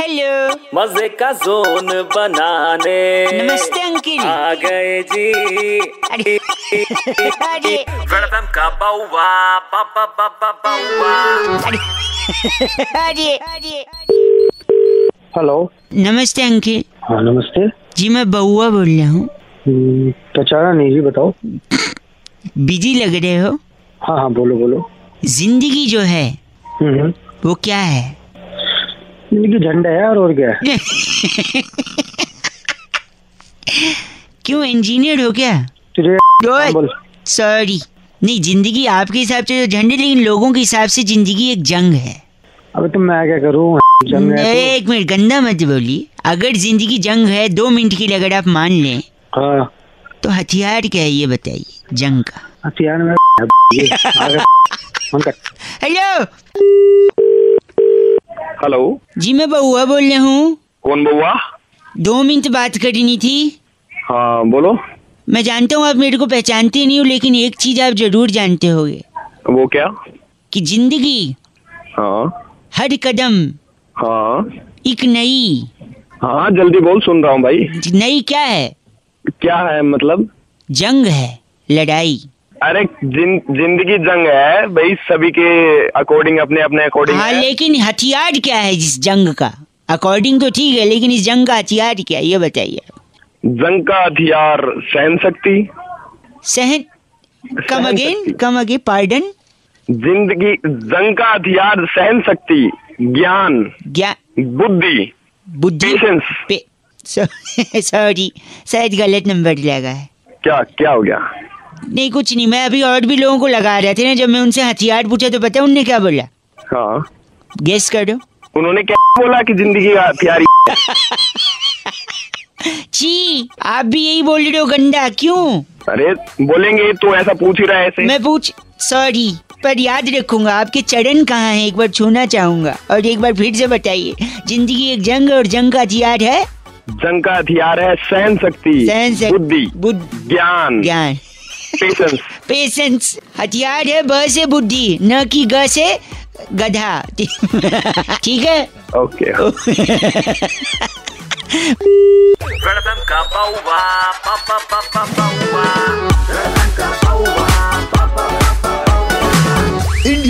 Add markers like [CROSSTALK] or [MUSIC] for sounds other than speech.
Hello मज़े का zone बनाने। नमस्ते अंकिल। आ गए जी। अरे अरे। वेलकम का बाउवा बाबा बाबा बाउवा। अरे अरे। अरे हेलो। नमस्ते अंकिल। हाँ नमस्ते। जी मैं बउआ बोल रहा हूँ। हम्म, पहचाना नहीं जी बताओ। बिज़ी लग रहे हो? हाँ हाँ बोलो बोलो। ज़िंदगी जो है हम्म, हम्म। वो क्या है? ज़िंदगी झंडा है यार और क्या [LAUGHS] क्यों इंजीनियर हो क्या? बोल। सॉरी नहीं ज़िंदगी आपके हिसाब से तो झंडे लेकिन लोगों के हिसाब से ज़िंदगी एक जंग है। अबे तुम मैं क्या करूँ? तो- एक मिनट गंदा मत बोलिए। अगर ज़िंदगी जंग है दो मिनट के लिए अगर आप मान लें तो हाँ। तो हथियार क्या है ये बताइए जंग का? हथियार में। [LAUGHS] हेलो [LAUGHS] हेलो जी मैं बउआ बोल रहा हूँ। कौन बउआ दो मिनट बात करनी थी। हाँ बोलो। मैं जानता हूँ आप मेरे को पहचानते नहीं हो लेकिन एक चीज़ आप ज़रूर जानते होगे। वो क्या? कि ज़िंदगी हाँ। हर कदम हाँ। एक नई। हाँ जल्दी बोल सुन रहा हूँ भाई। नई क्या है? क्या है मतलब? जंग है लड़ाई। अरे जिन, ज़िंदगी जंग है भाई सभी के अकॉर्डिंग अपने अपने अकॉर्डिंग हाँ लेकिन हथियार क्या है इस जंग का? अकॉर्डिंग तो ठीक है लेकिन इस जंग का हथियार क्या है ये बताइए। जंग का हथियार सहन? शक्ति सहन come again come again pardon ज़िंदगी जंग का हथियार सहन शक्ति ज्ञान ज्ञान बुद्धि बुद्धि? सॉरी [LAUGHS] शायद गलत नंबर लगा है। क्या क्या हो गया? नहीं कुछ नहीं मैं अभी और भी लोगों को लगा रहे थे ना जब मैं उनसे हथियार पूछा तो पता उनने क्या बोला? हाँ। गेस करो उन्होंने क्या बोला कि ज़िंदगी हथियार? [LAUGHS] छी आप भी यही बोल रहे हो गंदा क्यों? अरे बोलेंगे तो ऐसा पूछ ही रहा है ऐसे। मैं पूछ सॉरी पर याद रखूँगा आपके चरण कहाँ है? एक बार छूना चाहूँगा और एक बार फिर से बताइए ज़िंदगी एक जंग और जंग का हथियार है? जंग का हथियार है सहन शक्ति सहन शक्ति, बुद्धि बुद्धि ज्ञान। ज्ञान। पेशेंस पेशेंस हथियार है ब से बुद्धि। न की ग से गधा। [LAUGHS] ठीक है? Okay welcome [LAUGHS]